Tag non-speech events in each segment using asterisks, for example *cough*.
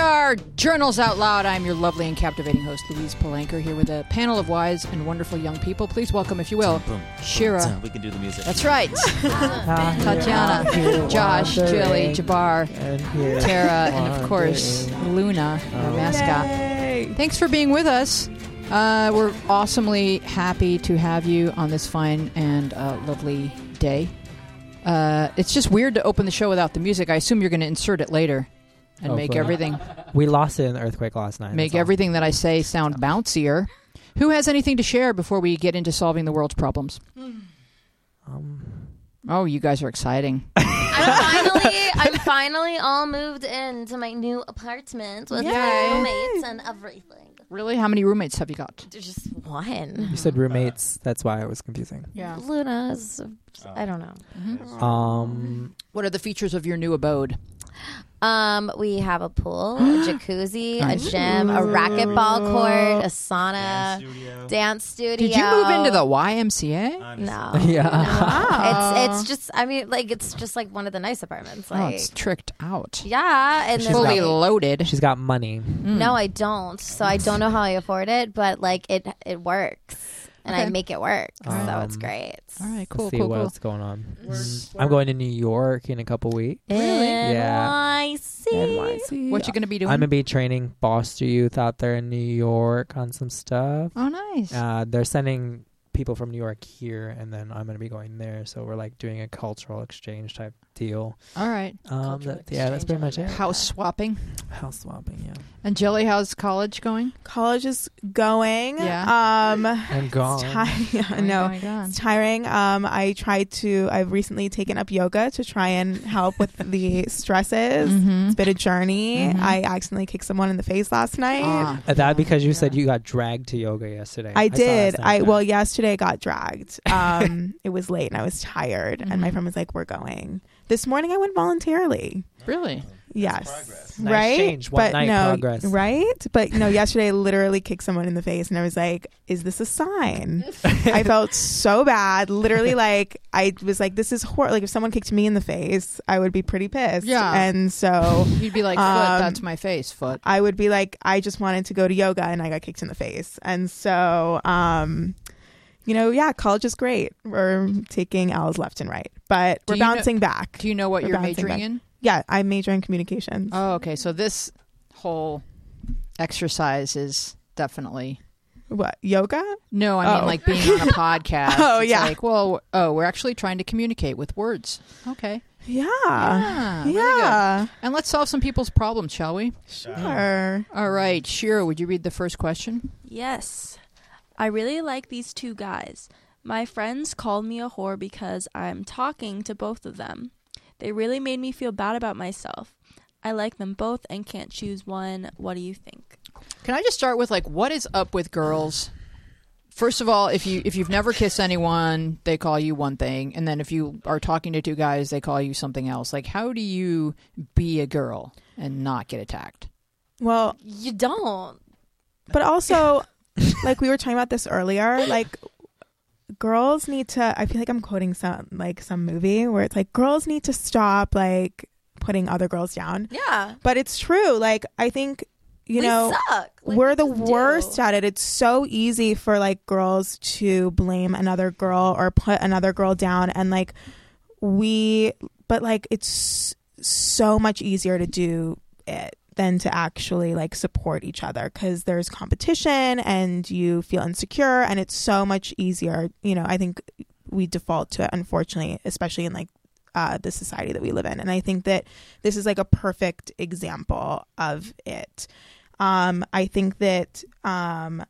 are Journeys Out Loud. I'm your lovely and captivating host, Louise Palanker, here with a panel of wise and wonderful young people. Please welcome, if you will, Boom. Shira. Boom. We can do the music. That's right. *laughs* Tatiana, Josh, Jilly, Jabbar, Tara, and of course, Luna, our mascot. Thanks for being with us. Uh, we're awesomely happy to have you on this fine and uh, lovely day. Uh, it's just weird to open the show without the music. I assume you're going to insert it later and make Hopefully. everything We lost it in the earthquake last night. make that's all. everything that I say sound bouncier. Who has anything to share before we get into solving the world's problems? Um, Oh, you guys are exciting. *laughs* I'm finally, I'm finally all moved into my new apartment with my roommates and everything. Really? How many roommates have you got? There's just one. you said roommates. That's why it was confusing. Yeah. Luna's, I don't know. Mm-hmm. Um, What are the features of your new abode? Um, we have a pool, a *gasps* jacuzzi, a gym, a racquetball court, a sauna, studio. dance studio. Did you move into the YMCA? No. *laughs* Yeah. No. It's it's just I mean like it's just like one of the nice apartments. oh, Like it's tricked out. yeah, and there's Fully like, loaded. she's got money. Mm. No, I don't. So I don't know how I afford it, but like it it works. And I make it work. so it's Um, great. All right, cool, Let's see cool, cool. what's going on. I'm going to New York in a couple weeks. Really? Yeah. NYC. NYC. What you going to be doing? I'm gonna be training Foster Youth out there in New York on some stuff. oh, nice. Uh, they're sending people from New York here, and then I'm gonna be going there. So we're like doing a cultural exchange type deal. All right. Um, that- yeah, that's pretty much it. House swapping. House swapping, yeah. And Jilly, how's college going? college is going. Yeah. Um, And gone. it's ti- *laughs* yeah, no, Going, going. it's tiring. Um, I tried to. I've recently taken up yoga to try and help with the *laughs* stresses. Mhm. It's been a journey. Mhm. I accidentally kicked someone in the face last night. Ah, Uh, that because you yeah. said you got dragged to yoga yesterday. I saw did. that I well, yesterday I got dragged. *laughs* Um, it was late and I was tired, and my Mhm. friend was like, "We're going." This morning I went voluntarily. Really? Yes. progress. Nice right? change. One but night no, progress. right? But no, *laughs* yesterday I literally kicked someone in the face and I was like, is this a sign? *laughs* I felt so bad. Literally like I was like, this is horrible. Like if someone kicked me in the face, I would be pretty pissed. Yeah. And so You'd be like, foot, Um, that's my face, foot. I would be like, I just wanted to go to yoga and I got kicked in the face. And so um you know, yeah, college is great. We're taking L's left and right, but Do we're you know- bouncing back. Do you know what We're you're majoring back. in? Yeah, I major in communications. Oh, okay. So this whole exercise is definitely what yoga? no. I mean, Oh. like being on a *laughs* podcast. Oh, It's yeah. Like, well, oh, we're actually trying to communicate with words. Okay. Yeah. Yeah. really. Yeah. And let's solve some people's problems, shall we? Sure. All right, Shira, would you read the first question? Yes. I really like these two guys. My friends called me a whore because I'm talking to both of them. They really made me feel bad about myself. I like them both and can't choose one. What do you think? Can I just start with like, what is up with girls? First of all, if you if you've never kissed anyone, they call you one thing, and then if you are talking to two guys, they call you something else. Like, how do you be a girl and not get attacked? Well, You don't. but also, *laughs* like we were talking about this earlier, like girls need to. I feel like I'm quoting some like some movie where it's like girls need to stop like putting other girls down. Yeah. But it's true. Like I think you we know. suck. Like, we're we the just do. worst at it. It's so easy for like girls to blame another girl or put another girl down and like we but like it's so much easier to do it than to actually like support each other cuz there's competition and you feel insecure and it's so much easier, you know, I think we default to it unfortunately, especially in like uh, the society that we live in. And I think that this is like a perfect example of it. Um, I think that um,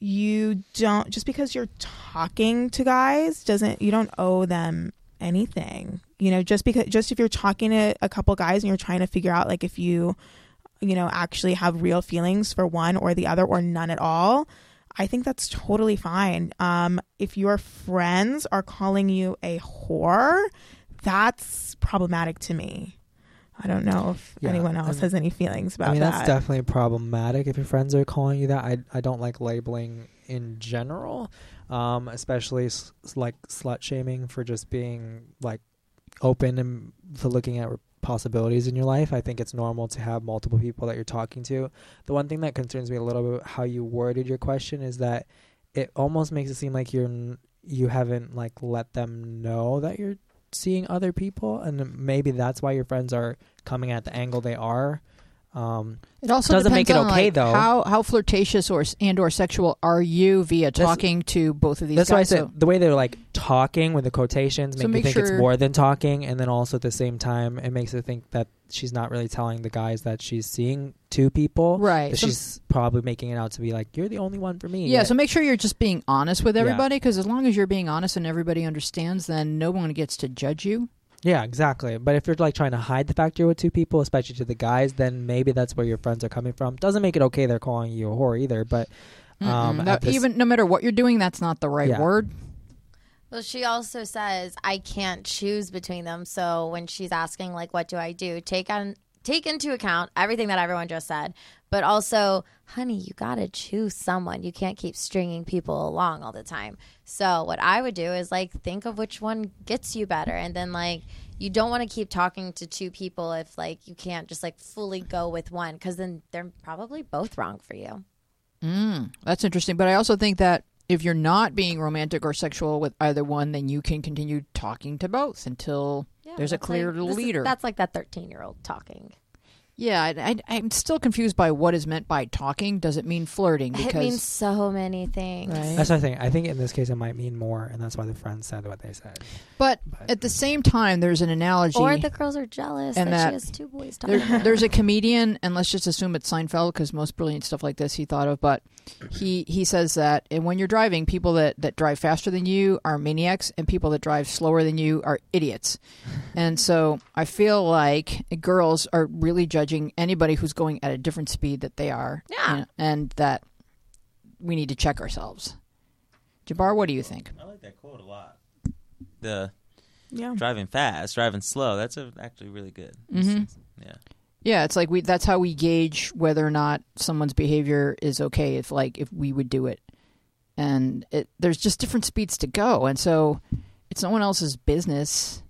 you don't just because you're talking to guys doesn't you don't owe them anything. You know, just because just if you're talking to a couple guys and you're trying to figure out like if you you know actually have real feelings for one or the other or none at all. I think that's totally fine. Um, if your friends are calling you a whore, that's problematic to me. I don't know if Yeah, anyone else has any feelings about I mean, that. that's definitely problematic if your friends are calling you that. I, I don't like labeling in general, um, especially s- like slut shaming for just being like open and for looking at possibilities in your life. I think it's normal to have multiple people that you're talking to. The one thing that concerns me a little bit how you worded your question is that it almost makes it seem like you're n- you haven't like let them know that you're seeing other people and maybe that's why your friends are coming at the angle they are. Um, It also Doesn't make it on, okay, like, though. How how flirtatious or and or sexual are you via That's- talking to both of these guys? That's why I guys? said So- the way they're like talking with the quotations make me make think sure- it's more than talking, and then also at the same time it makes it think that she's not really telling the guys that she's seeing two people. right. So- she's probably making it out to be like you're the only one for me. yeah, so make sure you're just being honest with everybody because as long as you're being honest and everybody understands, then no one gets to judge you. Yeah, exactly. But if you're like trying to hide the fact you're with two people, especially to the guys, then maybe that's where your friends are coming from. Doesn't make it okay they're calling you a whore either. But Um. That- this- even no matter what you're doing, that's not the right Yeah. word. Well, she also says I can't choose between them. So when she's asking like, "What do I do?" Take on take into account everything that everyone just said, but also, honey, you gotta choose someone. You can't keep stringing people along all the time. So what I would do is like think of which one gets you better, and then like you don't want to keep talking to two people if like you can't just like fully go with one because then they're probably both wrong for you. Mm, that's interesting. But I also think that if you're not being romantic or sexual with either one, then you can continue talking to both until there's a clear like- this is- leader. that's like that thirteen year old talking. Yeah, I, I, I'm still confused by what is meant by talking. Does it mean flirting? Because it means so many things. Right. that's what I think. I think in this case it might mean more, and that's why the friends said what they said. but But at the same time, there's an analogy. Or the girls are jealous And that, that- she has two boys talking. there, there's a comedian, and let's just assume it's Seinfeld because most brilliant stuff like this he thought of. But he he says that, and when you're driving, people that that drive faster than you are maniacs, and people that drive slower than you are idiots. *laughs* And so I feel like girls are really judging anybody who's going at a different speed that they are, Yeah. you know, and that we need to check ourselves. Jabbar, what do you think? I like that quote a lot. The Yeah. driving fast, driving slow. That's a, actually really good. Mhm. Yeah. Yeah, it's like we that's how we gauge whether or not someone's behavior is okay if like if we would do it. And it there's just different speeds to go. And so it's no one else's business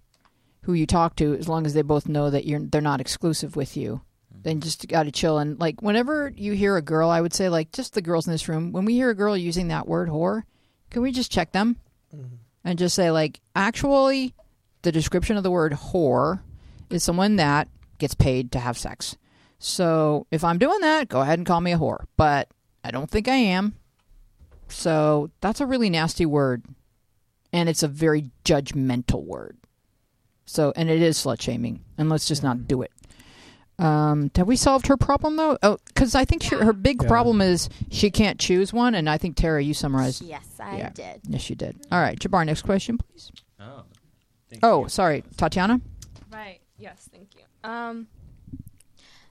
who you talk to as long as they both know that you're they're not exclusive with you. Mm-hmm. Then just got to chill. And like whenever you hear a girl, I would say like just the girls in this room, when we hear a girl using that word whore, can we just check them? Mm-hmm. And just say like actually the description of the word whore is someone that gets paid to have sex. So if I'm doing that, go ahead and call me a whore. But I don't think I am. So that's a really nasty word. And it's a very judgmental word. So, and it is slut shaming. And let's just not do it. Um, have we solved her problem though? Oh, because I think she, her big Yeah. problem is she can't choose one. And I think Tara, you summarized. yes, I Yeah. did. Yes, you did. All right, Jabbar, next question, please. Oh. Thank Oh, you. sorry, Tatiana. Right. Yes, thank you. Um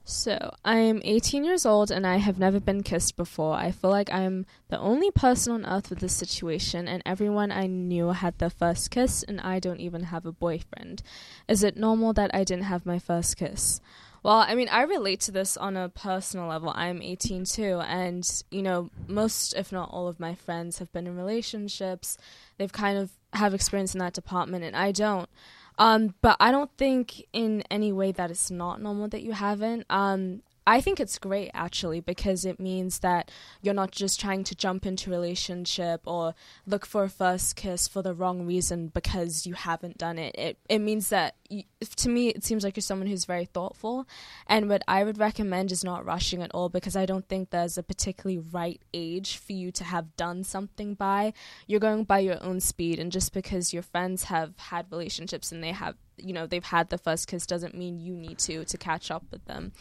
so, I'm 18 years old and I have never been kissed before. I feel like I'm the only person on earth with this situation and everyone I knew had their first kiss and I don't even have a boyfriend. Is it normal that I didn't have my first kiss? Well, I mean, I relate to this on a personal level. I'm 18 too, and you know, most, if not all, of my friends have been in relationships. They've kind of have experience in that department, and I don't. Um, but I don't think in any way that it's not normal that you haven't. Um, I think it's great actually because it means that you're not just trying to jump into a relationship or look for a first kiss for the wrong reason because you haven't done it. It it means that you, to me it seems like you're someone who's very thoughtful. And what I would recommend is not rushing at all because I don't think there's a particularly right age for you to have done something by. You're going by your own speed, and just because your friends have had relationships and they have you know they've had the first kiss doesn't mean you need to to catch up with them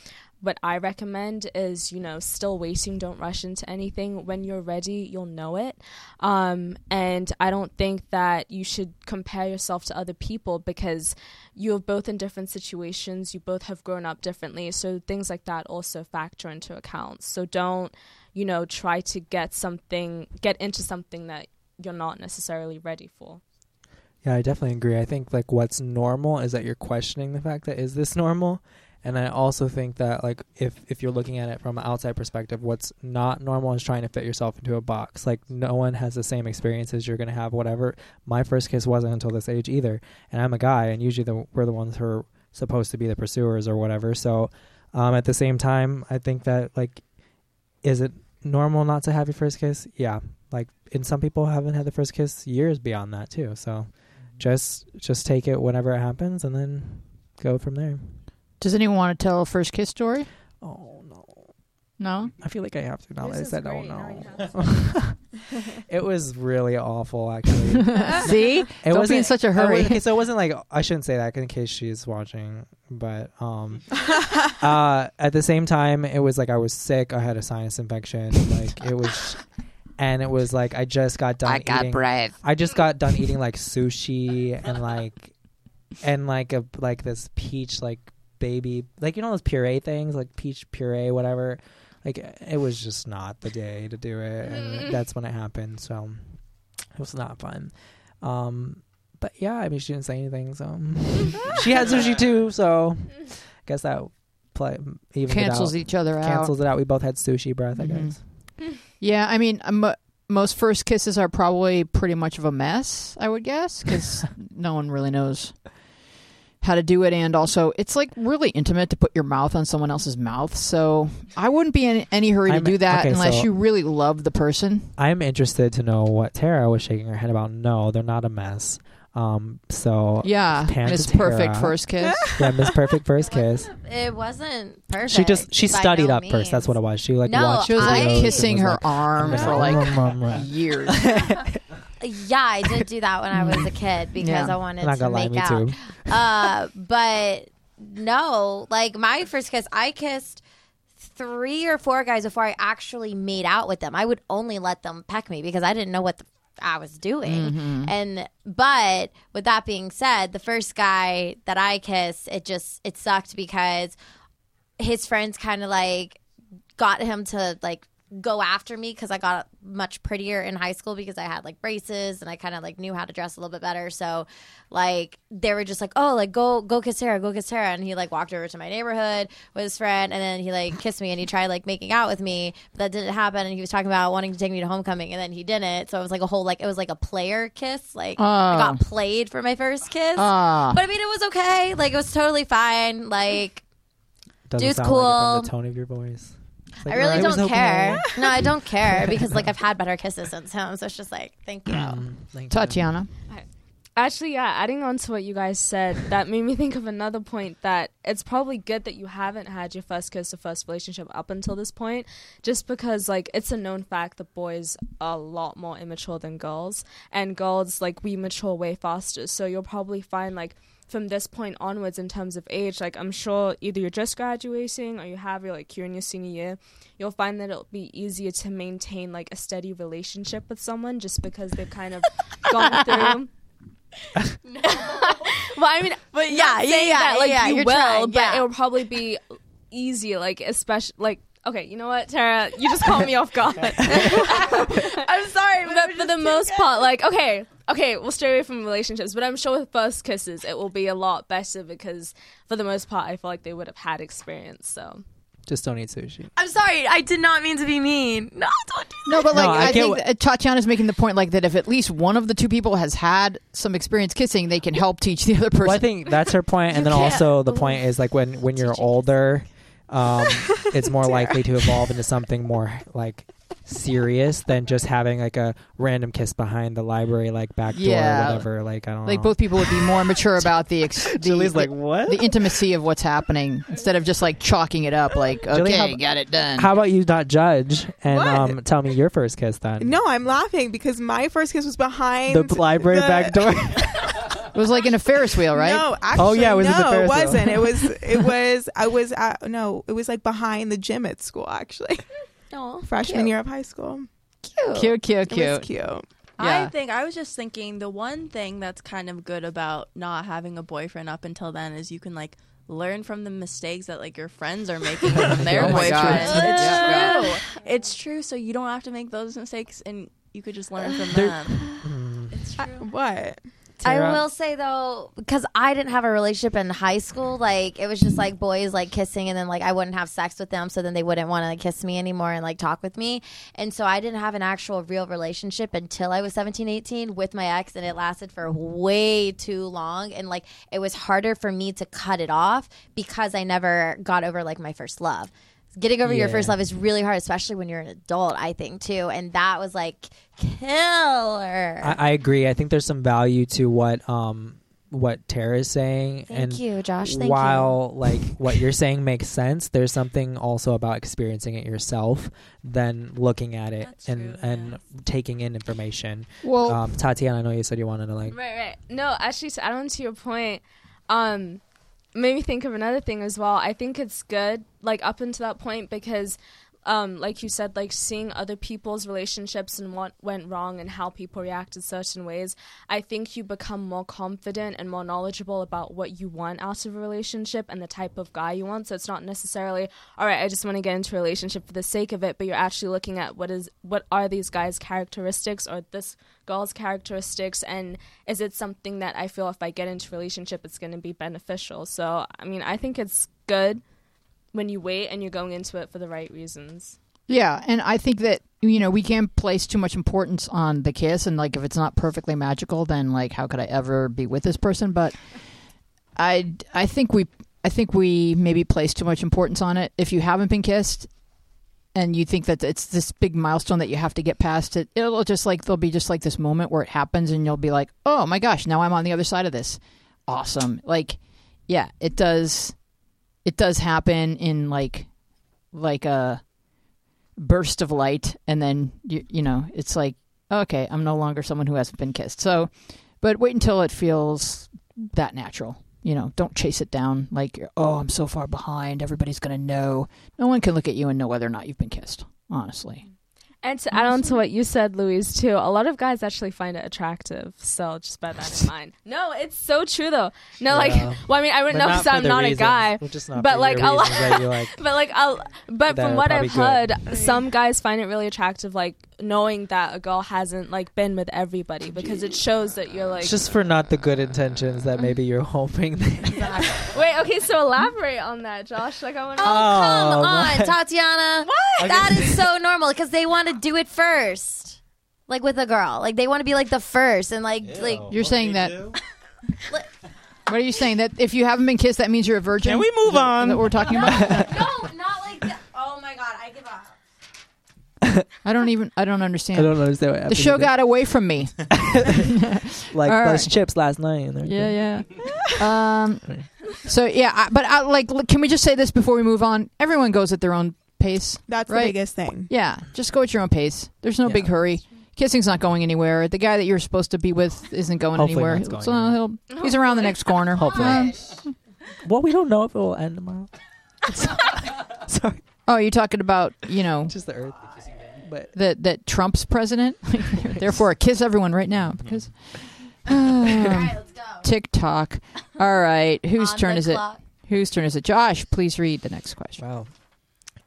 what I recommend is, you know, still waiting. Don't rush into anything. When you're ready, you'll know it. Um, and I don't think that you should compare yourself to other people because you're both in different situations. You both have grown up differently. So things like that also factor into account. So don't, you know, try to get something, get into something that you're not necessarily ready for. Yeah, I definitely agree. I think like what's normal is that you're questioning the fact that is this normal? And I also think that like if if you're looking at it from an outside perspective, what's not normal is trying to fit yourself into a box. Like no one has the same experiences you're gonna have. Whatever. My first kiss wasn't until this age either, and I'm a guy, and usually the, we're the ones who are supposed to be the pursuers or whatever. So um, at the same time, I think that like, is it normal not to have your first kiss? Yeah, like, and some people haven't had the first kiss years beyond that too. So just just take it whenever it happens, and then go from there. Does anyone want to tell a first kiss story? Oh no. No. I feel like I have to now that I Yours is said oh no. *laughs* it was really awful, actually. *laughs* See, It don't be in such a hurry. was- okay, so it wasn't like I shouldn't say that in case she's watching, but um, *laughs* uh, at the same time, it was like I was sick. I had a sinus infection. Like it was, and it was like I just got done. I eating, bread. I just got done eating like sushi and like, and like a like this peach like baby like you know those puree things like peach puree whatever. Like it was just not the day to do it, and *laughs* that's when it happened. So it was not fun. Um, but yeah, I mean, she didn't say anything, so *laughs* she had sushi too. So I *laughs* guess that play even Cancels it each other out. out. Cancels it out. We both had sushi breath. I Mhm. guess. Yeah, I mean, um, most first kisses are probably pretty much of a mess. I would guess because no one really knows how to do it, and also it's like really intimate to put your mouth on someone else's mouth. So I wouldn't be in any hurry to I'm- do that okay, unless so- you really love the person. I'm interested to know what Tara was shaking her head about. No, they're not a mess. Um, so Yeah, Pants Miss Perfect first kiss. *laughs* yeah, Miss Perfect first kiss. It wasn't perfect. She just she studied no up first. That's what it means. was. She like No, watched. She was like I- videos kissing was her like, arm "I'm for like mm, mm, mm." years. *laughs* *laughs* Yeah, I did do that when I was a kid *laughs* because Yeah. I wanted not to gonna lie, make me out. too. Uh, but no, like my first kiss, I kissed three or four guys before I actually made out with them. I would only let them peck me because I didn't know what the I was doing. Mm-hmm. And but with that being said, the first guy that I kissed, it just it sucked because his friends kind of like got him to like go after me because I got much prettier in high school because I had like braces and I kind of like knew how to dress a little bit better. So like they were just like, oh, like go go kiss Sarah, go kiss Sarah, and he like walked over to my neighborhood with his friend, and then he like kissed me and he tried like making out with me, but that didn't happen. And he was talking about wanting to take me to homecoming, and then he didn't. So it was like a whole like it was like a player kiss. Like I Oh. got played for my first kiss. Ah. but I mean, it was okay. Like it was totally fine. Like Doesn't Dude's sound like it cool. from the tone of your voice. It's like, I really "Oh, was don't care. No, I don't *laughs* care because like I've had better kisses since him. So it's just like, thank you. Mm, thank you. Tatiana. Actually, yeah, adding on to what you guys said, that made me think of another point that it's probably good that you haven't had your first kiss or first relationship up until this point, just because, like, it's a known fact that boys are a lot more immature than girls, and girls, like, we mature way faster. So you'll probably find, like, from this point onwards in terms of age, like, I'm sure either you're just graduating or you have your, like, you're in your senior year, you'll find that it'll be easier to maintain, like, a steady relationship with someone just because they've kind of *laughs* gone through. *laughs* well, I mean, but yeah, yeah, yeah, that, like yeah, you will, trying, but yeah. it will probably be easier. Like, especially like. Okay, you know what, Tara? You just caught me off guard. *laughs* I'm sorry, but for the most part, like, okay, okay, we'll stay away from relationships, but I'm sure with first kisses, it will be a lot better because, for the most part, I feel like they would have had experience. So, Just don't eat sushi. I'm sorry. I did not mean to be mean. No, don't do No, but like No, I I, think what- that Tatiana's making the point like that if at least one of the two people has had some experience kissing, they can help teach the other person. Well, I think that's her point, and then also the point is like when when you're older, um, *laughs* it's more likely to evolve into something more like serious than just having like a random kiss behind the library like back door Yeah. or whatever. Like I don't know. like know. both people would be more mature about the ex- *laughs* the, Julie's like the, what? the intimacy of what's happening instead of just like chalking it up like okay, Julie, how- got it done. How about you not judge and um, tell me your first kiss then? No, I'm laughing because my first kiss was behind the library the- back door. *laughs* it was like in a Ferris wheel, right? No, actually, Oh, yeah, it was in the no, it wasn't. It was. It *laughs* was. I was. At, no, it was like behind the gym at school. Actually, No, freshman year of high school. Cute, cute, It cute. was cute. Yeah. I think I was just thinking the one thing that's kind of good about not having a boyfriend up until then is you can like learn from the mistakes that like your friends are making with *laughs* their Oh my God. boyfriends. It's Yeah. true. It's true. So you don't have to make those mistakes and you could just learn from There- them. *sighs* It's true. what? Tara? I will say though, because I didn't have a relationship in high school, like it was just like boys like kissing, and then like I wouldn't have sex with them, so then they wouldn't want to like, kiss me anymore and like talk with me, and so I didn't have an actual real relationship until I was 17, 18 with my ex, and it lasted for way too long, and like it was harder for me to cut it off because I never got over like my first love. Getting over your first love is really hard, especially when you're an adult. I think too, and that was like killer. I, I agree. I think there's some value to what um what Tara is saying. Thank and you, Josh. Thank while like what you're saying makes sense, there's something also about experiencing it yourself than looking at it That's and true, and taking in information. Well, Um, Tatiana, I know you said you wanted to like. Right, right. No, actually, to add on to your point, um, made me think of another thing as well. I think it's good, like up until that point, because, um, like you said, like seeing other people's relationships and what went wrong and how people reacted certain ways. I think you become more confident and more knowledgeable about what you want out of a relationship and the type of guy you want. So it's not necessarily, all right, I just want to get into a relationship for the sake of it, but you're actually looking at what is what are these guys' characteristics or this girl's characteristics and is it something that I feel if I get into a relationship it's going to be beneficial. So, I mean, I think it's good when you wait and you're going into it for the right reasons. Yeah, and I think that you know we can't place too much importance on the kiss, and like if it's not perfectly magical, then like how could I ever be with this person? But I I think we I think we maybe place too much importance on it. If you haven't been kissed, and you think that it's this big milestone that you have to get past it, it'll just like there'll be just like this moment where it happens, and you'll be like, oh my gosh, now I'm on the other side of this. Awesome, like yeah, it does. It does happen in like like a burst of light and then you, you know it's like okay i'm no longer someone who hasn't been kissed. So but wait until it feels that natural. You know don't chase it down like oh i'm so far behind everybody's gonna know. No one can look at you and know whether or not you've been kissed honestly And to add on to what you said, Louise, too, a lot of guys actually find it attractive. So just bear that in *laughs* mind. No, it's so true, though. No, like, well, I mean, I wouldn't know because I'm not a guy. not *laughs* but, like, a lot- reasons that you like. But like, but That from what I've probably heard, some guys find it really attractive, like knowing that a girl hasn't like been with everybody because it shows that you're like. It's just for not the good intentions that maybe you're hoping. Wait, okay, so elaborate on that, Josh. Like, I want to Oh, to. come Oh, on, what? Tatiana. What? That is so normal because they want to do it first. Like with a girl. Like they want to be like the first and like like You're saying that- what are you saying that if you haven't been kissed that means you're a virgin Can we move on? that we're talking about *laughs* No, not like that. Oh my god, I give up. I don't even i don't understand I don't understand what the show either. got away from me *laughs* like All those right. chips last night. and they're Yeah, yeah. *laughs* um, so yeah, I, but I, like, can we just say this before we move on? Everyone goes at their own pace. That's Right. the biggest thing. Yeah, just go at your own pace. There's no Yeah. big hurry. Kissing's not going anywhere. The guy that you're supposed to be with isn't going Hopefully anywhere. not going so anywhere. he'll, he's around the next corner. Hopefully. Um, *laughs* Well, we don't know if it will end tomorrow. Sorry, oh, you're talking about you know just the Earth. But that that Trump's president. *laughs* Therefore, kiss everyone right now because. *laughs* All right, let's go. TikTok. All right, whose On turn the is it? Whose turn is it? Josh, please read the next question. wow.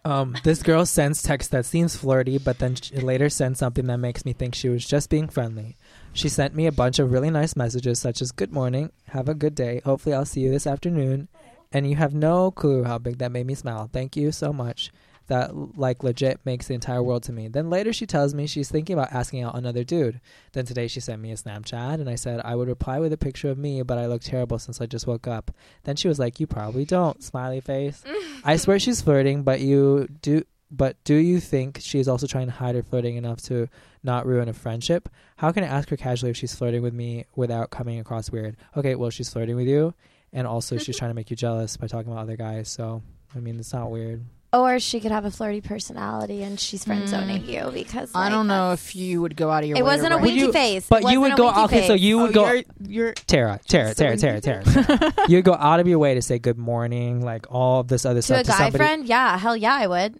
Um, this girl sends text that seems flirty, but then she later sends something that makes me think she was just being friendly. She sent me a bunch of really nice messages, such as "Good morning, have a good day. Hopefully, I'll see you this afternoon." And you have no clue how big that made me smile. Thank you so much. That like legit makes the entire world to me. Then later she tells me she's thinking about asking out another dude. Then today she sent me a Snapchat and I said I would reply with a picture of me, but I look terrible since I just woke up. Then she was like, "You probably don't." Smiley face. I *laughs* swear she's flirting, but you do. But do you think she's also trying to hide her flirting enough to not ruin a friendship? How can I ask her casually if she's flirting with me without coming across weird? Okay, well she's flirting with you, and also she's *laughs* trying to make you jealous by talking about other guys. So I mean, it's not weird. Or she could have a flirty personality and she's friend zoning Mm. you because I don't know if you would go out of your it way. wasn't to a write- winky you- face. But It you would wasn't a go winky okay. So face. you would Oh, go *laughs* you're, you're Tara, Tara, Tara, Tara, Tara, Tara. You'd go out of your way to say good morning, like all of this other to stuff a to guy somebody. friend. Yeah, hell yeah, I would.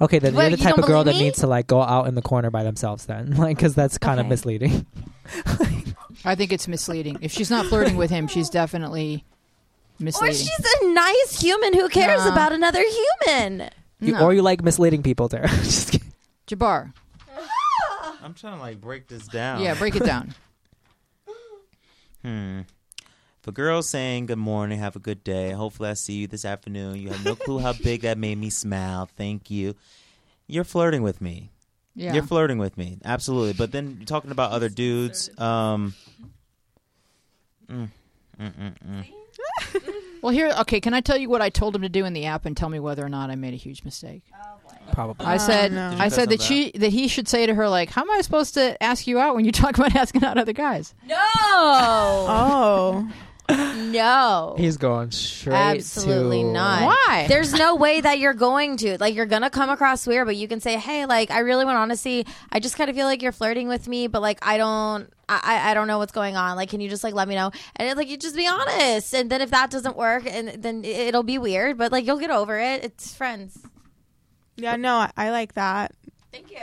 Okay, then What, you're the you type don't of girl that believe me? needs to like go out in the corner by themselves. Then, *laughs* like, because that's kind of misleading. I think it's misleading. If she's not flirting with him, she's definitely Or she's a nice human who cares Nah. about another human. You, No. Or you like misleading people, Tara. *laughs* Just kidding. Jabbar. *laughs* I'm trying to like break this down. Yeah, break it down. *laughs* Hmm. If a girl's saying good morning, have a good day, hopefully I see you this afternoon, you have no clue how big that made me smile, thank you. You're flirting with me. Yeah. You're flirting with me. Absolutely. But then you're talking about other dudes. Um, mm, mm, mm, mm. Well, here, okay. Can I tell you what I told him to do in the app and tell me whether or not I made a huge mistake? Probably. I uh, said, no. I said that she that he should say to her like, "How am I supposed to ask you out when you talk about *laughs* asking out other guys?" No, Oh. No. He's going straight. Absolutely to- not. Why? There's no way that you're going to. Like, you're going to come across weird, but you can say, hey, like, I really want honesty. I just kind of feel like you're flirting with me, but, like, I don't. I, I- I don't know what's going on. Like, can you just like let me know? And it's like you just be honest. And then if that doesn't work, and then it'll be weird. But like you'll get over it. It's friends. Yeah, no, I, I like that. Thank you.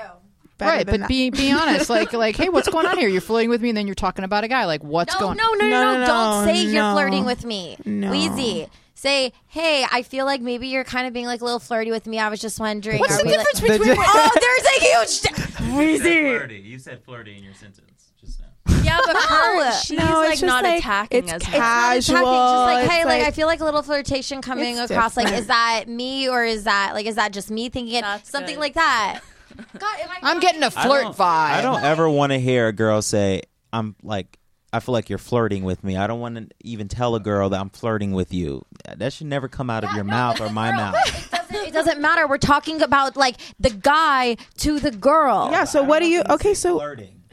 Better right, than but that. be be honest. Like like, hey, what's going on here? You're flirting with me, and then you're talking about a guy. Like, what's no, going? no, no, no, No, no, no, Don't no, say you're flirting with me. No. Wheezy. Say, hey, I feel like maybe you're kind of being like a little flirty with me. I was just wondering. What's the we, like- difference between? oh, there's a huge. di- You said flirty. You said flirty in your sentence just now. Yeah, but *laughs* her. She's No, like not like- attacking it's as ca- much. It's not attacking, Casual, Just like, hey, like, like- I feel like a little flirtation coming It's across. Like, is that me or is that like is that just me thinking it? That's Something good. like that. God, am I I'm getting a flirt don't- vibe. I don't ever want to hear a girl say, "I'm like." I feel like you're flirting with me. I don't want to even tell a girl that I'm flirting with you. That should never come out of your mouth or my mouth. It doesn't, it doesn't matter. We're talking about like the guy to the girl. Yeah, so what do you Okay, so flirting.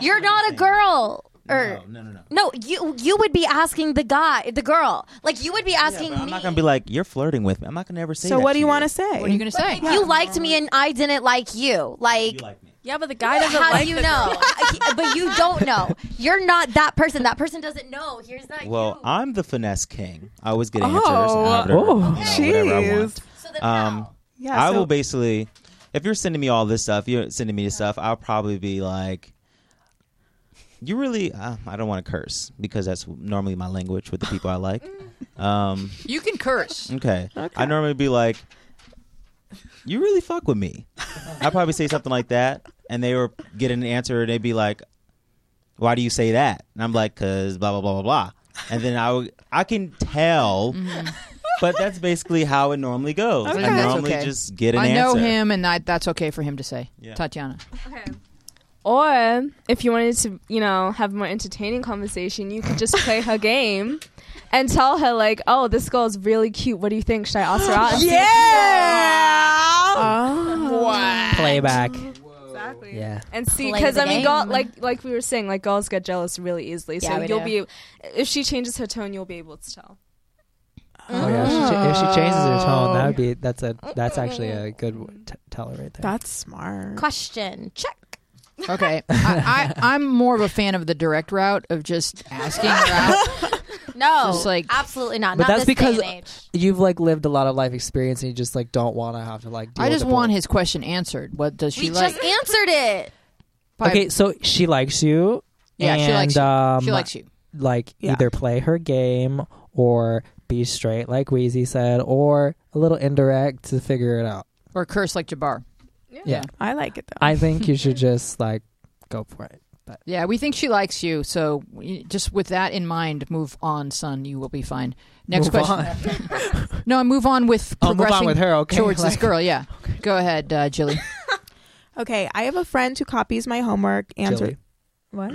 You're not a girl. Or no, no, no. no, you you would be asking the guy, the girl. Like you would be asking me. I'm me. not gonna be like you're flirting with me. I'm not gonna ever say. so that what do you want want to say? What are you going to say? you liked me and I didn't like you. Like, You like me? Yeah, but the guy doesn't how like do you the know? *laughs* but you don't know. You're not that person. That person doesn't know. Here's not Well, you. I'm the finesse king. I always get answers. Oh. and Oh, you know, whatever I jeez. want. so then Um, how? yeah, I so- will basically, if you're sending me all this stuff, you're sending me this stuff. I'll probably be like, you really. Uh, I don't want to curse because that's normally my language with the people I like. *laughs* Um, You can curse. okay. Okay. I normally be like, you really fuck with me. I probably say something like that, and they were getting an answer, and they'd be like, "Why do you say that?" And I'm like, "Cause blah blah blah blah blah." And then I would, I can tell, but that's basically how it normally goes. Okay. I That's normally okay. just get an I know answer. him, and I, that's okay for him to say. Yeah. Tatiana. Or if you wanted to, you know, have a more entertaining conversation, you could just *laughs* play her game and tell her like, "Oh, this girl is really cute. What do you think? Should I ask her out?" *gasps* yeah. see if Oh. Playback. Exactly. Yeah. And see, because I mean, girl, like like we were saying, like girls get jealous really easily. So Yeah, we you'll do. be, if she changes her tone, you'll be able to tell. Oh yeah. If she, cha- if she changes her tone, that would be that's a that's actually a oh. good w- t- teller right there. That's smart. Question check. Okay, *laughs* I, I, I'm more of a fan of the direct route of just asking *laughs* her out. No, Just like- absolutely not. But not that's this because- day and age. You've like lived a lot of life experience, and you just like don't want to have to like. Deal I with just the bull- want his question answered. What does she we like? just answered it. Five- Okay, so she likes you. Yeah, she likes you. um, she likes you. Like Yeah. either play her game or be straight, like Wheezy said, or a little indirect to figure it out. Or curse like Jabbar. Yeah, I like it though. I think you should *laughs* just like go for it. But Yeah, we think she likes you. So just with that in mind, move on, son. You will be fine. Next Move question. *laughs* no, move on with Oh, move on progressing with her. Okay, towards this girl. Yeah, *laughs* go ahead, uh, Jilly. okay, I have a friend who copies my homework. Answer Jilly. what?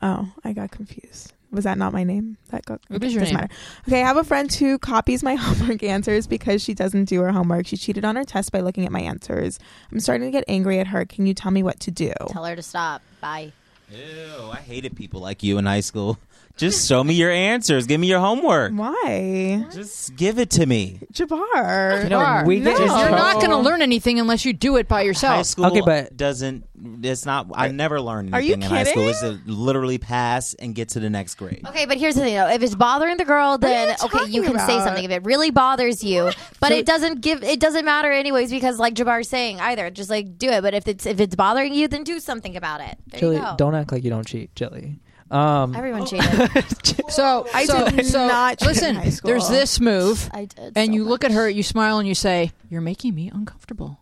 Oh, I got confused. Was that not my name? That got What is your doesn't name? matter. Okay, I have a friend who copies my *laughs* homework answers because she doesn't do her homework. She cheated on her test by looking at my answers. I'm starting to get angry at her. Can you tell me what to do? Tell her to stop. Bye. Ew, I hated people like you in high school. *laughs* Just show me your answers. Give me your homework. Why, Just give it to me. Jabbar? You know, Jabbar, we get No. in You're not going to oh. learn anything unless you do it by High yourself. school Okay, but- doesn't. It's not. I never learned Are you anything in high school. kidding? It's to literally pass and get to the next grade. Okay, but here's the thing though. If it's bothering the girl, then you okay, you talking can say about? something. If it really bothers you, but So- it doesn't give it doesn't matter anyways because like Jabbar's saying either, just like do it. But if it's if it's bothering you, then do something about it. There Jilly, you go. don't act like you don't cheat, Jilly. Um, Everyone *laughs* cheated. So I so, did so not cheat in listen. high school. There's this move, I did. and so you look at her, you smile, and you say, "You're making me uncomfortable."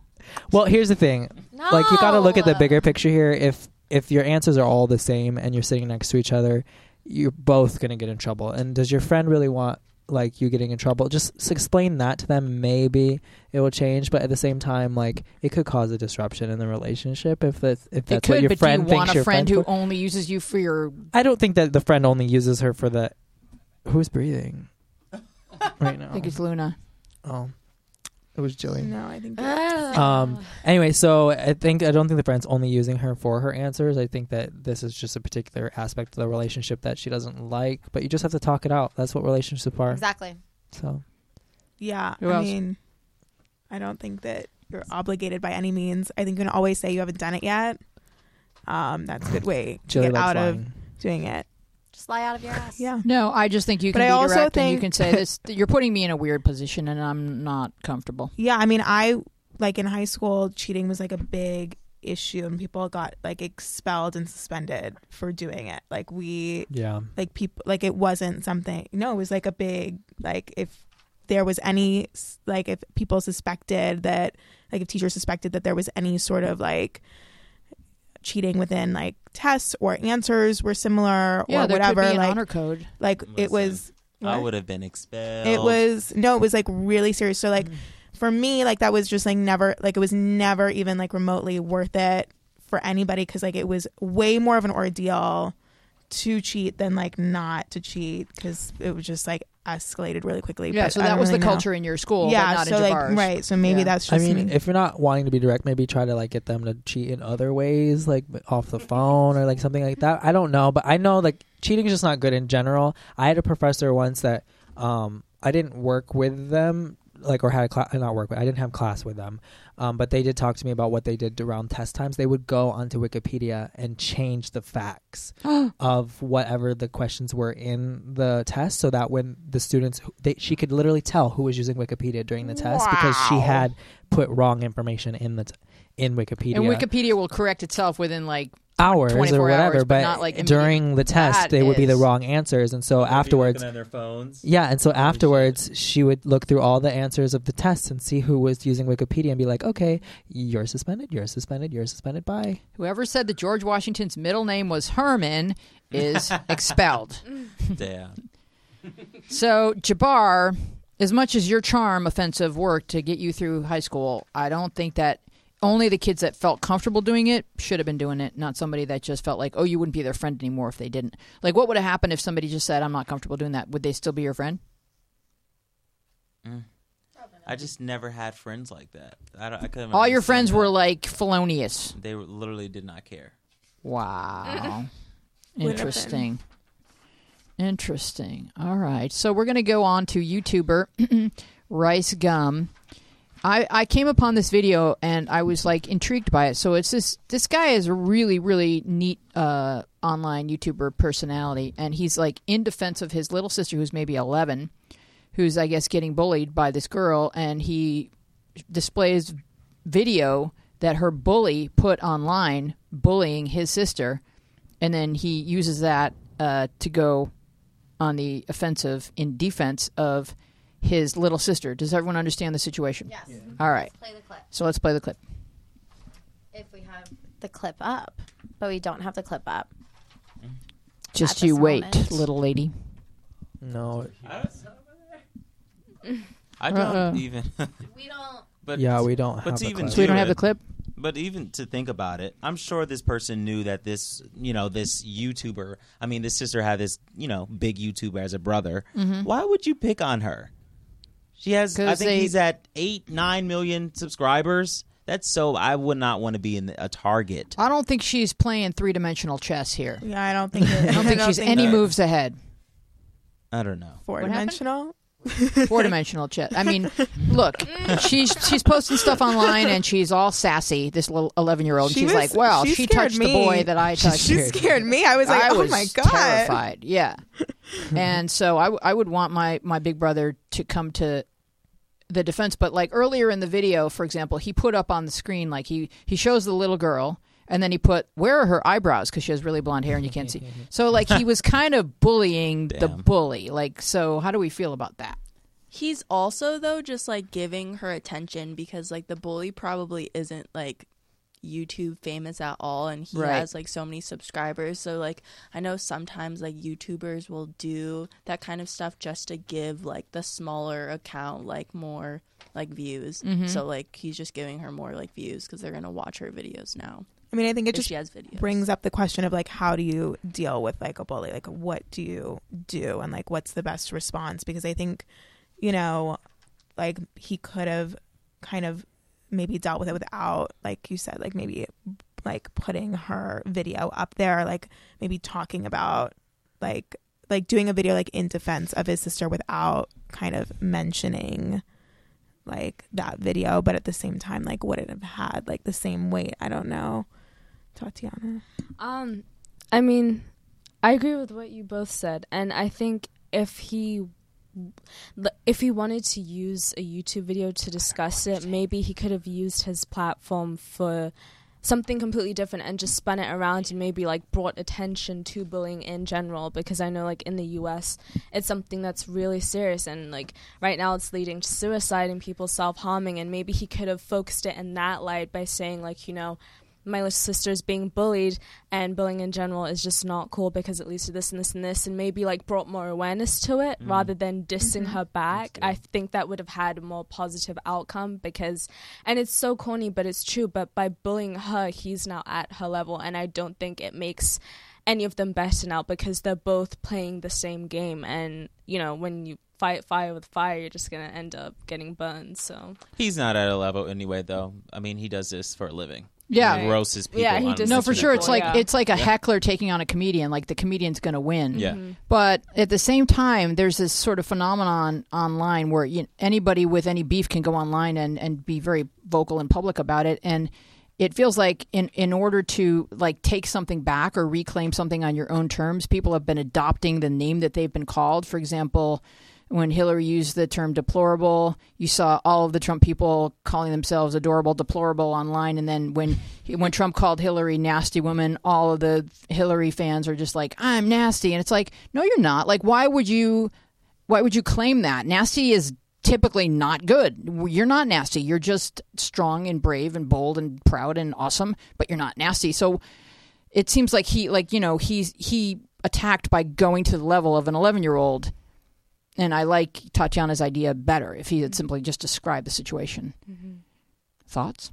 well, here's the thing. Like you got to look at the bigger picture here. If if your answers are all the same and you're sitting next to each other, you're both gonna get in trouble. And does your friend really want like you getting in trouble? Just explain that to them. Maybe it will change, but at the same time, like it could cause a disruption in the relationship if that's if that's what could, your but friend do you want thinks a your friend who for. only uses you for your? I don't think that the friend only uses her for the. Who's breathing *laughs* right now? I think it's Luna. oh, it was Jillian. No, I think. Um. Anyway, so I think I don't think the friend's only using her for her answers. I think that this is just a particular aspect of the relationship that she doesn't like. But you just have to talk it out. That's what relationships are. Exactly. So Yeah, Who I else? mean, I don't think that you're obligated by any means. I think you can always say you haven't done it yet. Um, that's a good way to Jilly get likes out of doing it. Just lie out of your ass. Yeah. No, I just think you can But I also direct and you can say this. *laughs* You're putting me in a weird position, and I'm not comfortable. Yeah, I mean, I like in high school, cheating was like a big issue, and people got like expelled and suspended for doing it. Like we, Yeah. like people, like it wasn't something. No, it was like a big like if there was any like if people suspected that like if teachers suspected that there was any sort of like cheating within like tests or answers were similar Yeah, or there whatever could be an like honor code. like it was Listen, I would have been expelled. it was no it was like really serious so like for me like that was just like never like it was never even like remotely worth it for anybody because like it was way more of an ordeal to cheat than like not to cheat because it was just like escalated really quickly Yeah, But so that was really the know. culture in your school, yeah but not so in like Jabbar's. right so maybe Yeah. that's I mean, me. if you're not wanting to be direct, maybe try to like get them to cheat in other ways, like off the phone or like something like that. I don't know, but I know like cheating is just not good in general. I had a professor once that um I didn't work with them like or had a class not work with I didn't have class with them. Um, but they did talk to me about what they did around test times. They would go onto Wikipedia and change the facts *gasps* of whatever the questions were in the test so that when the students they, she could literally tell who was using Wikipedia during the test because she had put wrong information in the t- in Wikipedia. And Wikipedia will correct itself within like hours or whatever hours, but but, not, like, during the test they would be the wrong answers and so afterwards on their phones. yeah, and so Holy afterwards, she would look through all the answers of the tests and see who was using Wikipedia and be like, okay, you're suspended, you're suspended, you're suspended, bye. whoever said that George Washington's middle name was Herman is *laughs* expelled. Damn. *laughs* So Jabbar, as much as your charm offensive worked to get you through high school, I don't think that only the kids that felt comfortable doing it should have been doing it, not somebody that just felt like, oh, you wouldn't be their friend anymore if they didn't. Like, what would have happened if somebody just said, I'm not comfortable doing that? Would they still be your friend? Mm. I just never had friends like that. I, don't, I couldn't. All your friends that. were like felonious. They were, literally did not care. Wow. *laughs* Interesting. Interesting. All right. So we're going to go on to YouTuber *clears throat* Rice Gum. I, I came upon this video and I was like intrigued by it. So it's this this guy is a really really neat uh, online YouTuber personality, and he's like in defense of his little sister who's maybe eleven, who's I guess getting bullied by this girl, and he displays video that her bully put online bullying his sister, and then he uses that uh, to go on the offensive in defense of his little sister. Does everyone understand the situation? Yes. All right. Play the clip. So let's play the clip. If we have the clip up, but we don't have the clip up. Just you wait, moment. little lady. No, *laughs* I don't Uh-uh. even. *laughs* We don't. but yeah, we don't but have to even clip. So we don't do have the clip. But even to think about it, I'm sure this person knew that this, you know, this YouTuber. I mean, this sister had this, you know, big YouTuber as a brother. Mm-hmm. Why would you pick on her? She has. I. 'Cause think they- he's at eight, nine million subscribers. That's so. I would not want to be in a target. I don't think she's playing three dimensional chess here. yeah i don't think it, *laughs* I don't think she's any that- moves ahead. I don't know. Four what dimensional. Four dimensional chess. I mean, look, she's she's posting stuff online and she's all sassy. This little eleven year old. She She's was- like, "Well, she she scared touched the me. boy that I *laughs* touched." she scared me i was like I oh was my god terrified. Yeah, *laughs* and so I, w- I would want my my big brother to come to the defense. But like earlier in the video, for example, he put up on the screen like he he shows the little girl. And then he put, "Where are her eyebrows?" Because she has really blonde hair and you can't see. *laughs* So, like, he was kind of bullying the Damn. bully. Like, so how do we feel about that? He's also though just like giving her attention because like the bully probably isn't like YouTube famous at all and he Right. has like so many subscribers. So like I know sometimes like YouTubers will do that kind of stuff just to give like the smaller account like more like views. Mhm. So like he's just giving her more like views cuz they're going to watch her videos now. I mean, I think it just she has videos. brings up the question of like how do you deal with like a bully like what do you do and like what's the best response because i think you know like he could have kind of maybe dealt with it without like you said like maybe like putting her video up there like maybe talking about like like doing a video like in defense of his sister without kind of mentioning like that video. But at the same time like would it have had like the same weight? I don't know. Tatiana? Um, I mean, I agree with what you both said, and I think if he if he wanted to use a YouTube video to discuss it, maybe he could have used his platform for something completely different and just spun it around and maybe like brought attention to bullying in general because I know like in the US it's something that's really serious and like right now it's leading to suicide and people self-harming and maybe he could have focused it in that light by saying like you know my little sister's being bullied and bullying in general is just not cool because it leads to this and this and this and maybe like brought more awareness to it Mm. rather than dissing Mhm. her back i think that would have had a more positive outcome because and it's so corny but it's true but by bullying her he's now at her level and i don't think it makes any of them better now because they're both playing the same game and you know when you fight fire with fire you're just gonna end up getting burned so He's not at a level anyway, though. I mean, he does this for a living. Yeah. he roasts people. Yeah, he on does No, for sure. It's like yeah. it's like a Yeah. heckler taking on a comedian. Like the comedian's going to win. Yeah. Mhm. But at the same time, there's this sort of phenomenon online where you, anybody with any beef can go online and, and be very vocal and public about it. And it feels like in, in order to like take something back or reclaim something on your own terms, people have been adopting the name that they've been called. For example, when Hillary used the term deplorable, you saw all of the Trump people calling themselves adorable, deplorable online. And then when when Trump called Hillary nasty woman, all of the Hillary fans are just like, "I'm nasty," and it's like, no, you're not. Like, why would you? Why would you claim that? Nasty is typically not good. You're not nasty. You're just strong and brave and bold and proud and awesome, but you're not nasty. So it seems like he, like you know, he's he attacked by going to the level of an 11 year old. And I like Tatiana's idea better if he had mm-hmm. simply just described the situation. Mm-hmm. Thoughts?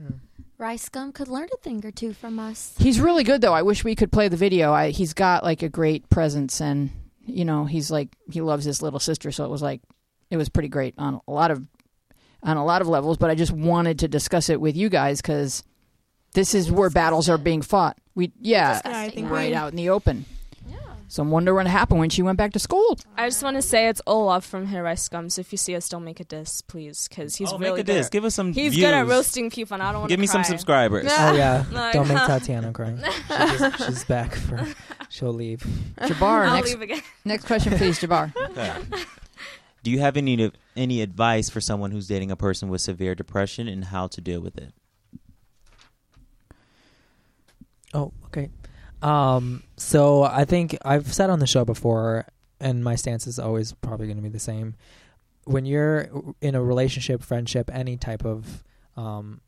Hmm. Rice Gum could learn a thing or two from us. He's really good though. I wish we could play the video. I, he's got like a great presence, and you know, he's like he loves his little sister, so it was like it was pretty great on a lot of on a lot of levels. But I just wanted to discuss it with you guys because this is where battles are being fought. We yeah, Yeah, I think right out in the open. So I wonder what happened when she went back to school. I just want to say it's all love from here, Rice Gum. So if you see us, don't make a diss, please, because he's oh, really make a diss. Give us some. He's views. good at roasting people, and I don't want to Give me some subscribers. *laughs* Oh yeah, Like, don't make. *laughs* Tatiana cry. She just, she's back for. She'll leave. Jabbar, I'll next leave again. next question, please, Jabbar. *laughs* Okay. Do you have any any advice for someone who's dating a person with severe depression and how to deal with it? Oh, okay. Um, so I think I've said on the show before, and my stance is always probably going to be the same. When you're in a relationship, friendship, any type of um,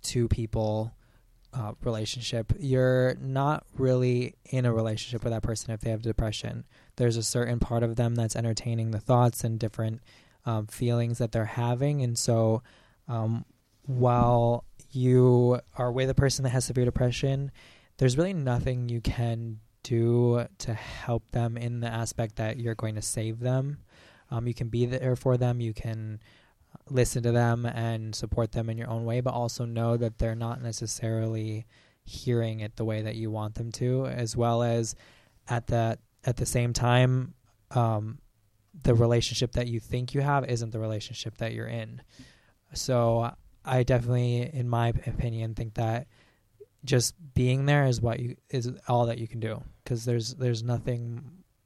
two people uh, relationship, you're not really in a relationship with that person if they have depression. There's a certain part of them that's entertaining the thoughts and different um, feelings that they're having, and so um, while you are with a person that has severe depression, there's really nothing you can do to help them in the aspect that you're going to save them. Um, you can be there for them. You can listen to them and support them in your own way, but also know that they're not necessarily hearing it the way that you want them to, as well as at that at the same time, um, the relationship that you think you have isn't the relationship that you're in. So I definitely, in my opinion, think that just being there is what you is all that you can do because there's there's nothing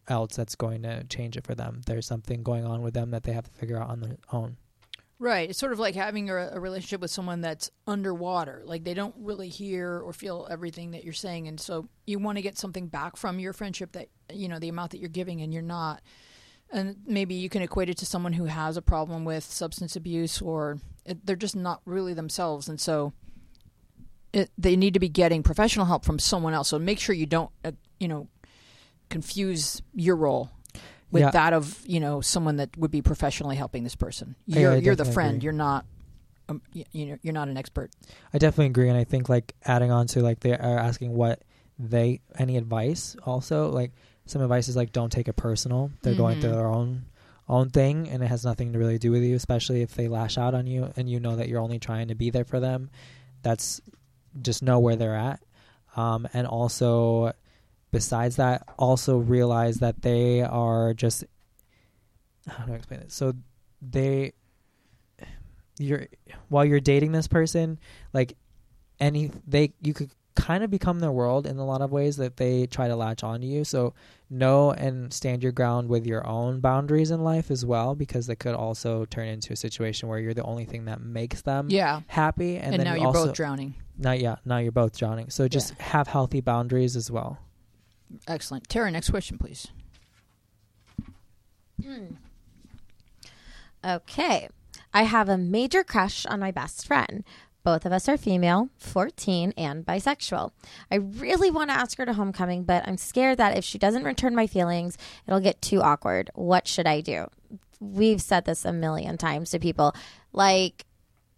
else that's going to change it for them. There's something going on with them that they have to figure out on their own. Right. It's sort of like having a, a relationship with someone that's underwater. Like they don't really hear or feel everything that you're saying. And so you want to get something back from your friendship that, you know, the amount that you're giving and you're not and maybe you can equate it to someone who has a problem with substance abuse or it, they're just not really themselves and so it, they need to be getting professional help from someone else so make sure you don't uh, you know confuse your role with Yeah. that of you know someone that would be professionally helping this person you're I you're the friend agree. you're not um, y- you know you're not an expert I definitely agree, and I think like adding on to like they are asking what they any advice also like some advice is like don't take it personal. They're going through Mhm. their own own thing, and it has nothing to really do with you. Especially if they lash out on you, and you know that you're only trying to be there for them. That's just know where they're at, um, and also besides that, also realize that they are just how do I explain it? So they you're while you're dating this person, like any they you could kind of become their world in a lot of ways that they try to latch onto you. So know and stand your ground with your own boundaries in life as well, because it could also turn into a situation where you're the only thing that makes them yeah happy, and, and, then now you you're also, both drowning Now, yeah, now you're both drowning. So just have healthy boundaries as well. excellent tara next question please hmm. Okay. I have a major crush on my best friend. Both of us are female, 14, and bisexual. I really want to ask her to homecoming, but I'm scared that if she doesn't return my feelings, it'll get too awkward. What should I do? We've said this a million times to people. Like,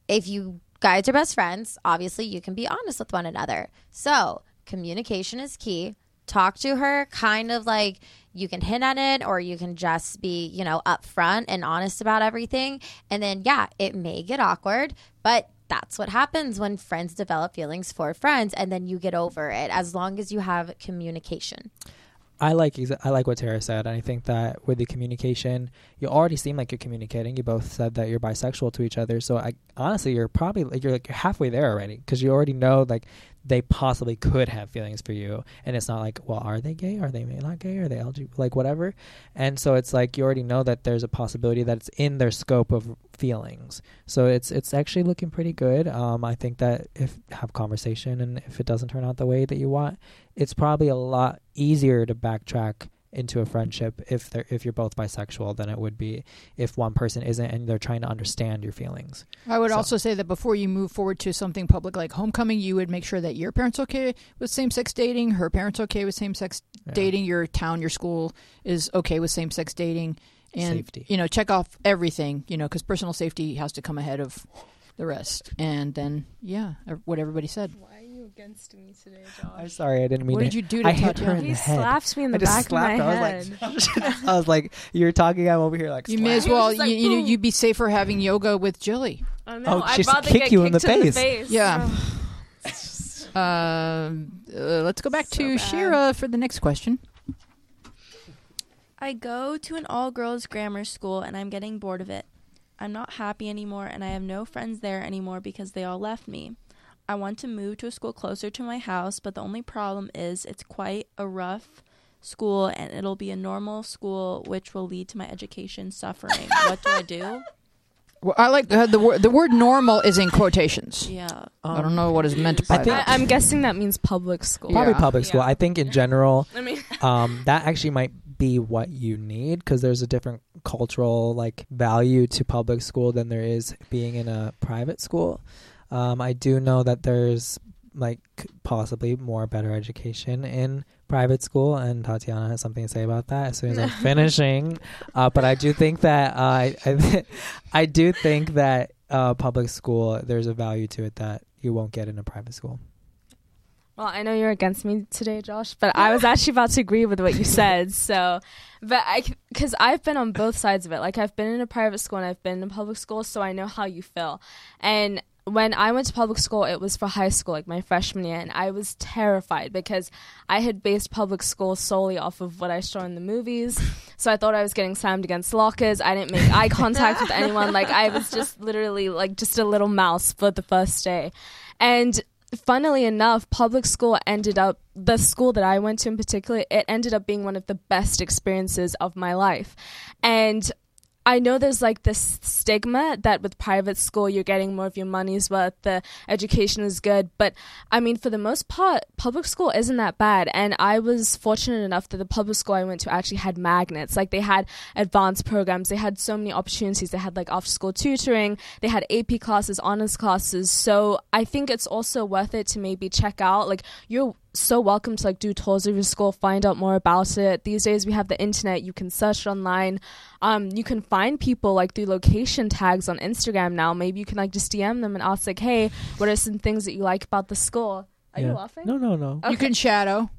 if you guys are best friends, obviously you can be honest with one another. So, communication is key. Talk to her, kind of like you can hint at it, or you can just be, you know, upfront and honest about everything. And then, yeah, it may get awkward, but that's what happens when friends develop feelings for friends, and then you get over it as long as you have communication. I like I like what Tara said, and I think that with the communication, you already seem like you're communicating. You both said that you're bisexual to each other, so I honestly you're probably like you're like halfway there already because you already know like they possibly could have feelings for you, and it's not like well are they gay? Are they not gay? Are they LGBT? Like whatever, and so it's like you already know that there's a possibility that it's in their scope of feelings. So it's it's actually looking pretty good. Um, I think that if have conversation and if it doesn't turn out the way that you want, it's probably a lot easier to backtrack into a friendship if they're if you're both bisexual than it would be if one person isn't and they're trying to understand your feelings. I would So- also say that before you move forward to something public like homecoming, you would make sure that your parents okay with same sex dating, her parents okay with same sex Yeah. dating, your town, your school is okay with same sex dating, and Safety. you know check off everything, you know, because personal safety has to come ahead of the rest, and then yeah, what everybody said. Why are you against me today, I'm sorry, I didn't mean what to. did you do to I hit Tatiana? her in He the head. slaps me in I the just back of my her. I head. was like, *laughs* *laughs* I was like, you're talking. I'm over here like. You may as well. like, you, you know, you'd be safer having yoga with Jilly. I know. Oh, I'd just rather kick get you in the in the face. face. Yeah. Oh. Um, *laughs* uh, let's go back So to bad. Shira for the next question. I go to an all girls grammar school and I'm getting bored of it. I'm not happy anymore and I have no friends there anymore because they all left me. I want to move to a school closer to my house, but the only problem is it's quite a rough school and it'll be a normal school which will lead to my education suffering. what do I do? *laughs* Well, I like uh, the word. The word "normal" is in quotations. Yeah. I don't know what is meant by I think- that. I, I'm guessing that means public school. Probably Yeah. public school. Yeah. I think in general, I mean, *laughs* um, that actually might be what you need because there's a different cultural like value to public school than there is being in a private school. Um, I do know that there's like possibly more better education in private school, and Tatiana has something to say about that as soon as I'm *laughs* finishing. Uh, but I do think that uh, I I, *laughs* I do think that uh, public school there's a value to it that you won't get in a private school. well, I know you're against me today, Josh, but *laughs* I was actually about to agree with what you said. So, but I, because I've been on both sides of it. Like I've been in a private school and I've been in a public school, so I know how you feel. And when I went to public school, it was for high school, like my freshman year, and I was terrified because I had based public school solely off of what I saw in the movies. *laughs* So I thought I was getting slammed against lockers. I didn't make eye contact with anyone. Like I was just *laughs* literally like just a little mouse for the first day. And funnily enough, public school ended up the school that I went to in particular, it ended up being one of the best experiences of my life. And I know there's like this stigma that with private school you're getting more of your money's worth, the education is good, but I mean for the most part public school isn't that bad. And I was fortunate enough that the public school I went to actually had magnets. Like they had advanced programs, they had so many opportunities, they had like after school tutoring, they had AP classes, honors classes. So I think it's also worth it to maybe check out like you're so welcome to like do tours of your school, find out more about it. These days we have the internet, you can search online. Um, you can find people like through location tags on Instagram now. Maybe you can like just DM them and ask like, hey, what are some things that you like about the school? Are Yeah. you laughing? No, no, no. You can shadow.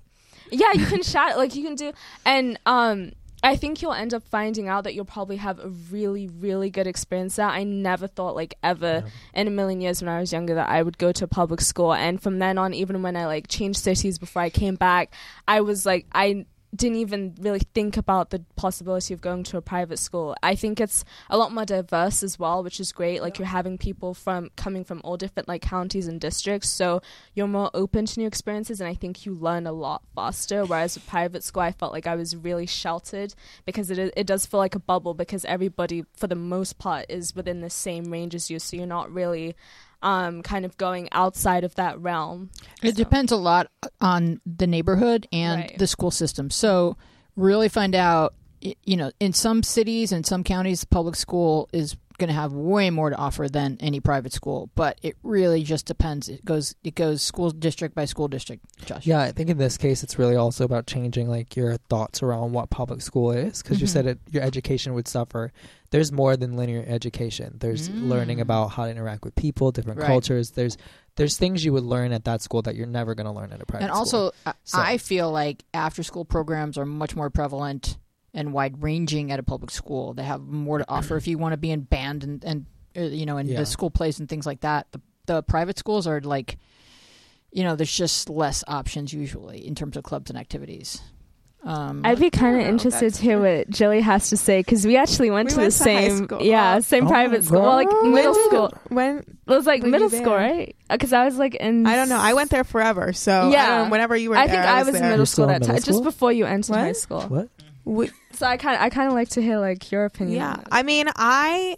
Yeah, you can *laughs* shadow. like you can do and um I think you'll end up finding out that you'll probably have a really, really good experience there. I never thought, like, ever in a million years when I was younger that I would go to a public school. And from then on, even when I, like, changed cities before I came back, I was like, I didn't even really think about the possibility of going to a private school. I think it's a lot more diverse as well, which is great. Like, you're having people from coming from all different, like, counties and districts. So you're more open to new experiences. And I think you learn a lot faster. Whereas with private school, I felt like I was really sheltered because it, it does feel like a bubble because everybody, for the most part, is within the same range as you. So you're not really um, kind of going outside of that realm. It So- depends a lot on the neighborhood and Right. the school system. So, really find out, you know, in some cities and some counties, public school is going to have way more to offer than any private school. But it really just depends. It goes it goes school district by school district. Josh. Yeah, I think in this case, it's really also about changing like your thoughts around what public school is, because you Mhm. said it, your education would suffer. There's more than linear education. There's Mm. learning about how to interact with people, different Right. cultures. There's there's things you would learn at that school that you're never going to learn at a private and school. also, I- So- I feel like after school programs are much more prevalent and wide ranging at a public school. They have more to *clears throat* offer if you want to be in band and, and uh, you know, in Yeah. the school plays and things like that. The, the private schools are like, you know, there's just less options usually in terms of clubs and activities. Um, I'd be kind of interested to hear what Jilly has to say because we actually went We to went the to same, school. yeah, same Oh, private school, well, like middle When school. When It was like Were you middle there? school, right? Because I was like in. I don't know. I went there forever. So Yeah. Whenever you were I there, think I was, in middle school still in that time, middle just before you entered What? high school. what? We- So I kind, I kind of like to hear like your opinion. yeah. I mean, I.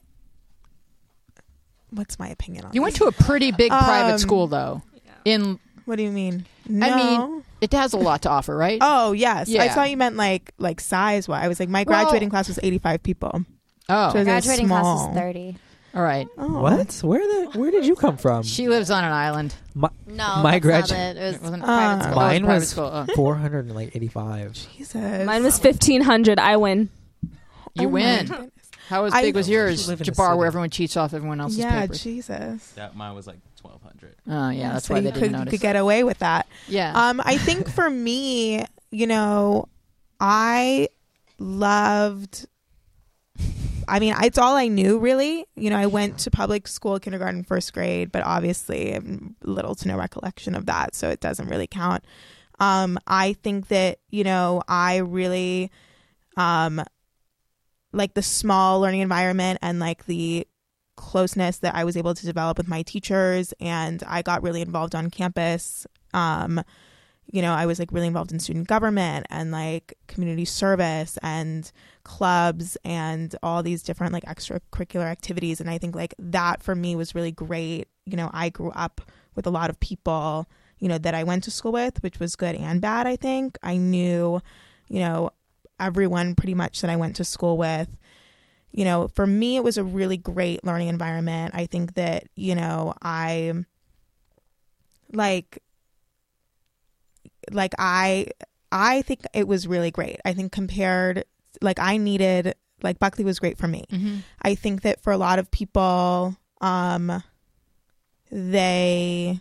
What's my opinion on you went this? to a pretty big private Um, school though. In What do you mean? No. I mean, it has a lot to offer, right? Oh yes, I Yeah. thought you meant like like size. Wise. I was like, my Well- graduating class was eighty five people. Oh, So- Graduating class small. is 30. All right. Oh. What? Where the? Where did you come from? She lives on an island. My, No, My that's gradu- not it. It was It wasn't Uh, private school. Oh, it mine private was school. Oh. four hundred and like eighty five. Jesus. Mine was fifteen hundred. I win. You Oh my win. goodness. How as I- big was yours, You live in a Jabbar, city. where everyone cheats off everyone else's Yeah, papers? Jesus. That mine was like twelve hundred. Oh, yeah, that's so why you they could, didn't notice. could get away with that. yeah. Um, I think for me, you know, I loved. I mean, it's all I knew really. You know, I went to public school, kindergarten, first grade, but obviously, little to no recollection of that, so it doesn't really count. Um, I think that you know, I really, um, like the small learning environment and like the closeness that I was able to develop with my teachers, and I got really involved on campus. Um, you know, I was like really involved in student government and like community service and clubs and all these different like extracurricular activities. And I think like that for me was really great. You know, I grew up with a lot of people, you know, that I went to school with, which was good and bad, I think. I knew, you know, everyone pretty much that I went to school with. You know, for me, it was a really great learning environment. I think that, you know, I like like I I think it was really great. I think compared like I needed like Buckley was great for me. mm-hmm. I think that for a lot of people um they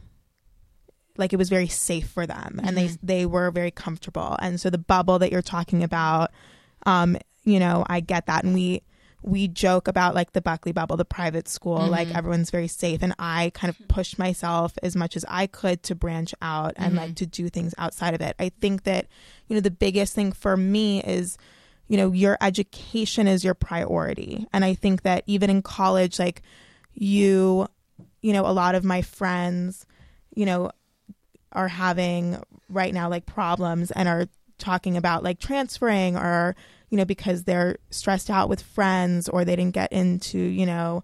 like it was very safe for them and they Mhm. they were very comfortable. And so the bubble that you're talking about um you know, I get that and we we joke about like the Buckley bubble, the private school, like Mhm. everyone's very safe. And I kind of pushed myself as much as I could to branch out and Mhm. like to do things outside of it. I think that, you know, the biggest thing for me is, you know, your education is your priority. And I think that even in college, like you, you know, a lot of my friends, you know, are having right now like problems and are talking about like transferring or you know, because they're stressed out with friends or they didn't get into, you know,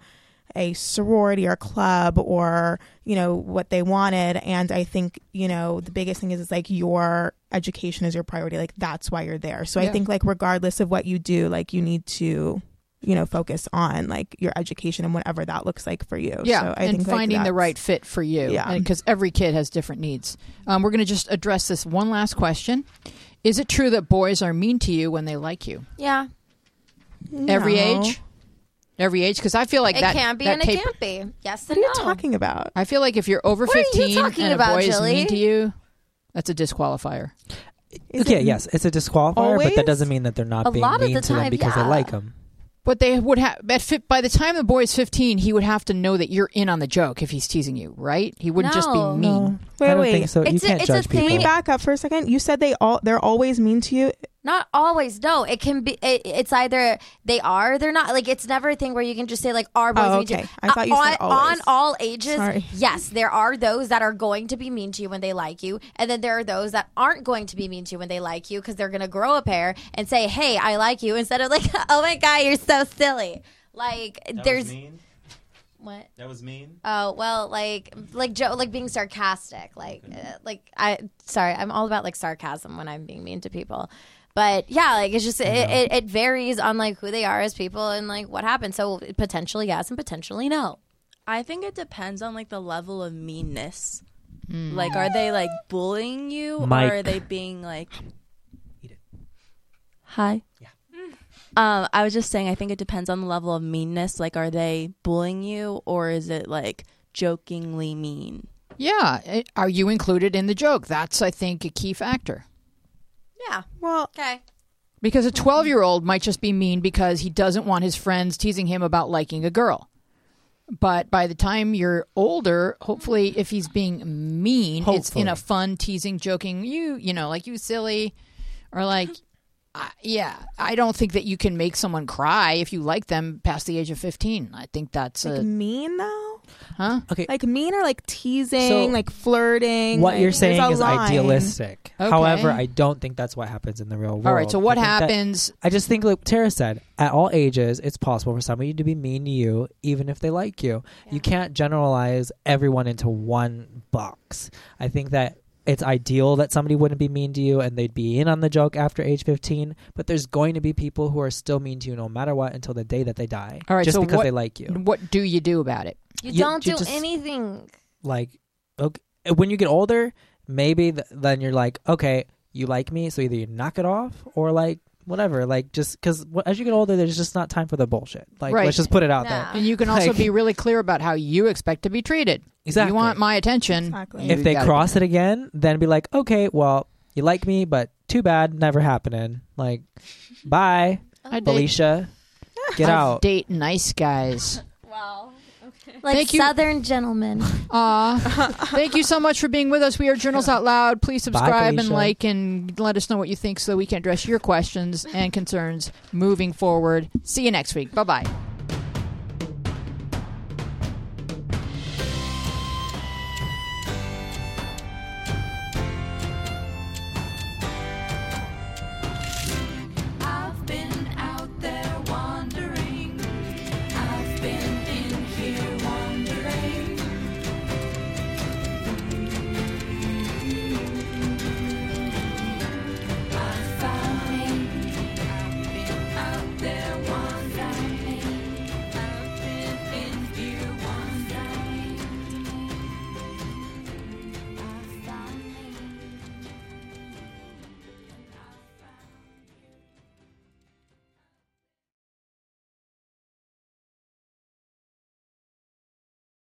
a sorority or club or you know what they wanted and i think you know the biggest thing is it's like your education is your priority like that's why you're there so Yeah. i think like regardless of what you do like you need to you know focus on like your education and whatever that looks like for you Yeah, so i and think like, finding the right fit for you. Yeah. because every kid has different needs. Um, we're going to just address this one last question: Is it true that boys are mean to you when they like you? Yeah, Every No. age, every age. Because I feel like it that can be that and it can't be. Yes what and are you no. talking about I feel like if you're over What are you fifteen talking and a about, boy is Jilly? mean to you, that's a disqualifier. Is okay, it- yes, it's a disqualifier, but always? that doesn't mean that they're not A being lot of mean the to them time, because yeah. they like them. But they would have at fit by the time the boy's fifteen, he would have to know that you're in on the joke if he's teasing you, right? He wouldn't just be No. mean. No, Wait, I don't wait. think so. you It's a- can't it's a judge thing. Can we people. back up for a second? You said they all they're always mean to you. Not always. No, it can be. It, it's either they are, they're not. Like it's never a thing where you can just say like, "Are boys Oh, mean to okay. you?" I thought you on, said always. on all ages. Sorry. Yes, there are those that are going to be mean to you when they like you, and then there are those that aren't going to be mean to you when they like you because they're going to grow a pair and say, "Hey, I like you," instead of like, *laughs* "Oh my god, you're so silly." Like there's mean. what. That was mean. Oh well, like like Joe, like being sarcastic, like uh, like I sorry, I'm all about like sarcasm when I'm being mean to people, but yeah, like it's just it, it, it varies on like who they are as people and like what happens. So potentially yes and potentially no. I think it depends on like the level of meanness. Hmm. Like, are they like bullying you, Mike. or are they being like? Eat it. Hi. Yeah. Mm. Um, I was just saying. I think it depends on the level of meanness. Like, are they bullying you, or is it like jokingly mean? Yeah, eh, are you included in the joke? That's I think a key factor. Yeah. Well, Okay. Because a 12 year old might just be mean because he doesn't want his friends teasing him about liking a girl. But by the time you're older, hopefully, if he's being mean, it's in a fun, teasing, joking, you, you know, like you silly, or like, *laughs* I yeah, I don't think that you can make someone cry if you like them past the age of 15. I think that's like a, mean though. Huh? Okay, Like mean or like teasing, So, like flirting. what like, you're there's saying a is line. idealistic. Okay. However, I don't think that's what happens in the real world. All right, so what I think that- happens? I just think, like Tara said, at all ages, it's possible for somebody to be mean to you, even if they like you. You can't generalize everyone into one box. I think that it's ideal that somebody wouldn't be mean to you and they'd be in on the joke after age 15, but there's going to be people who are still mean to you no matter what until the day that they die. All right, just so because what- they like you. What do you do about it? You You- don't you do just- anything. like okay when you get older maybe th- then you're like okay you like me so either you knock it off or like whatever like just because as you get older there's just not time for the bullshit like Right. let's just put it out No. there And you can also Like- be really clear about how you expect to be treated. Exactly. you want my attention. Exactly. if they cross it again then be like okay well you like me but too bad never happening like bye *laughs* I date, alicia get I out date nice guys. *laughs* Wow. *laughs* Like Thank you. Southern gentlemen. *laughs* Aw. Thank you so much for being with us. We are Journeys Out Loud. Please subscribe and Felicia. like and let us know what you think so we can address your questions and concerns moving forward. See you next week. Bye bye.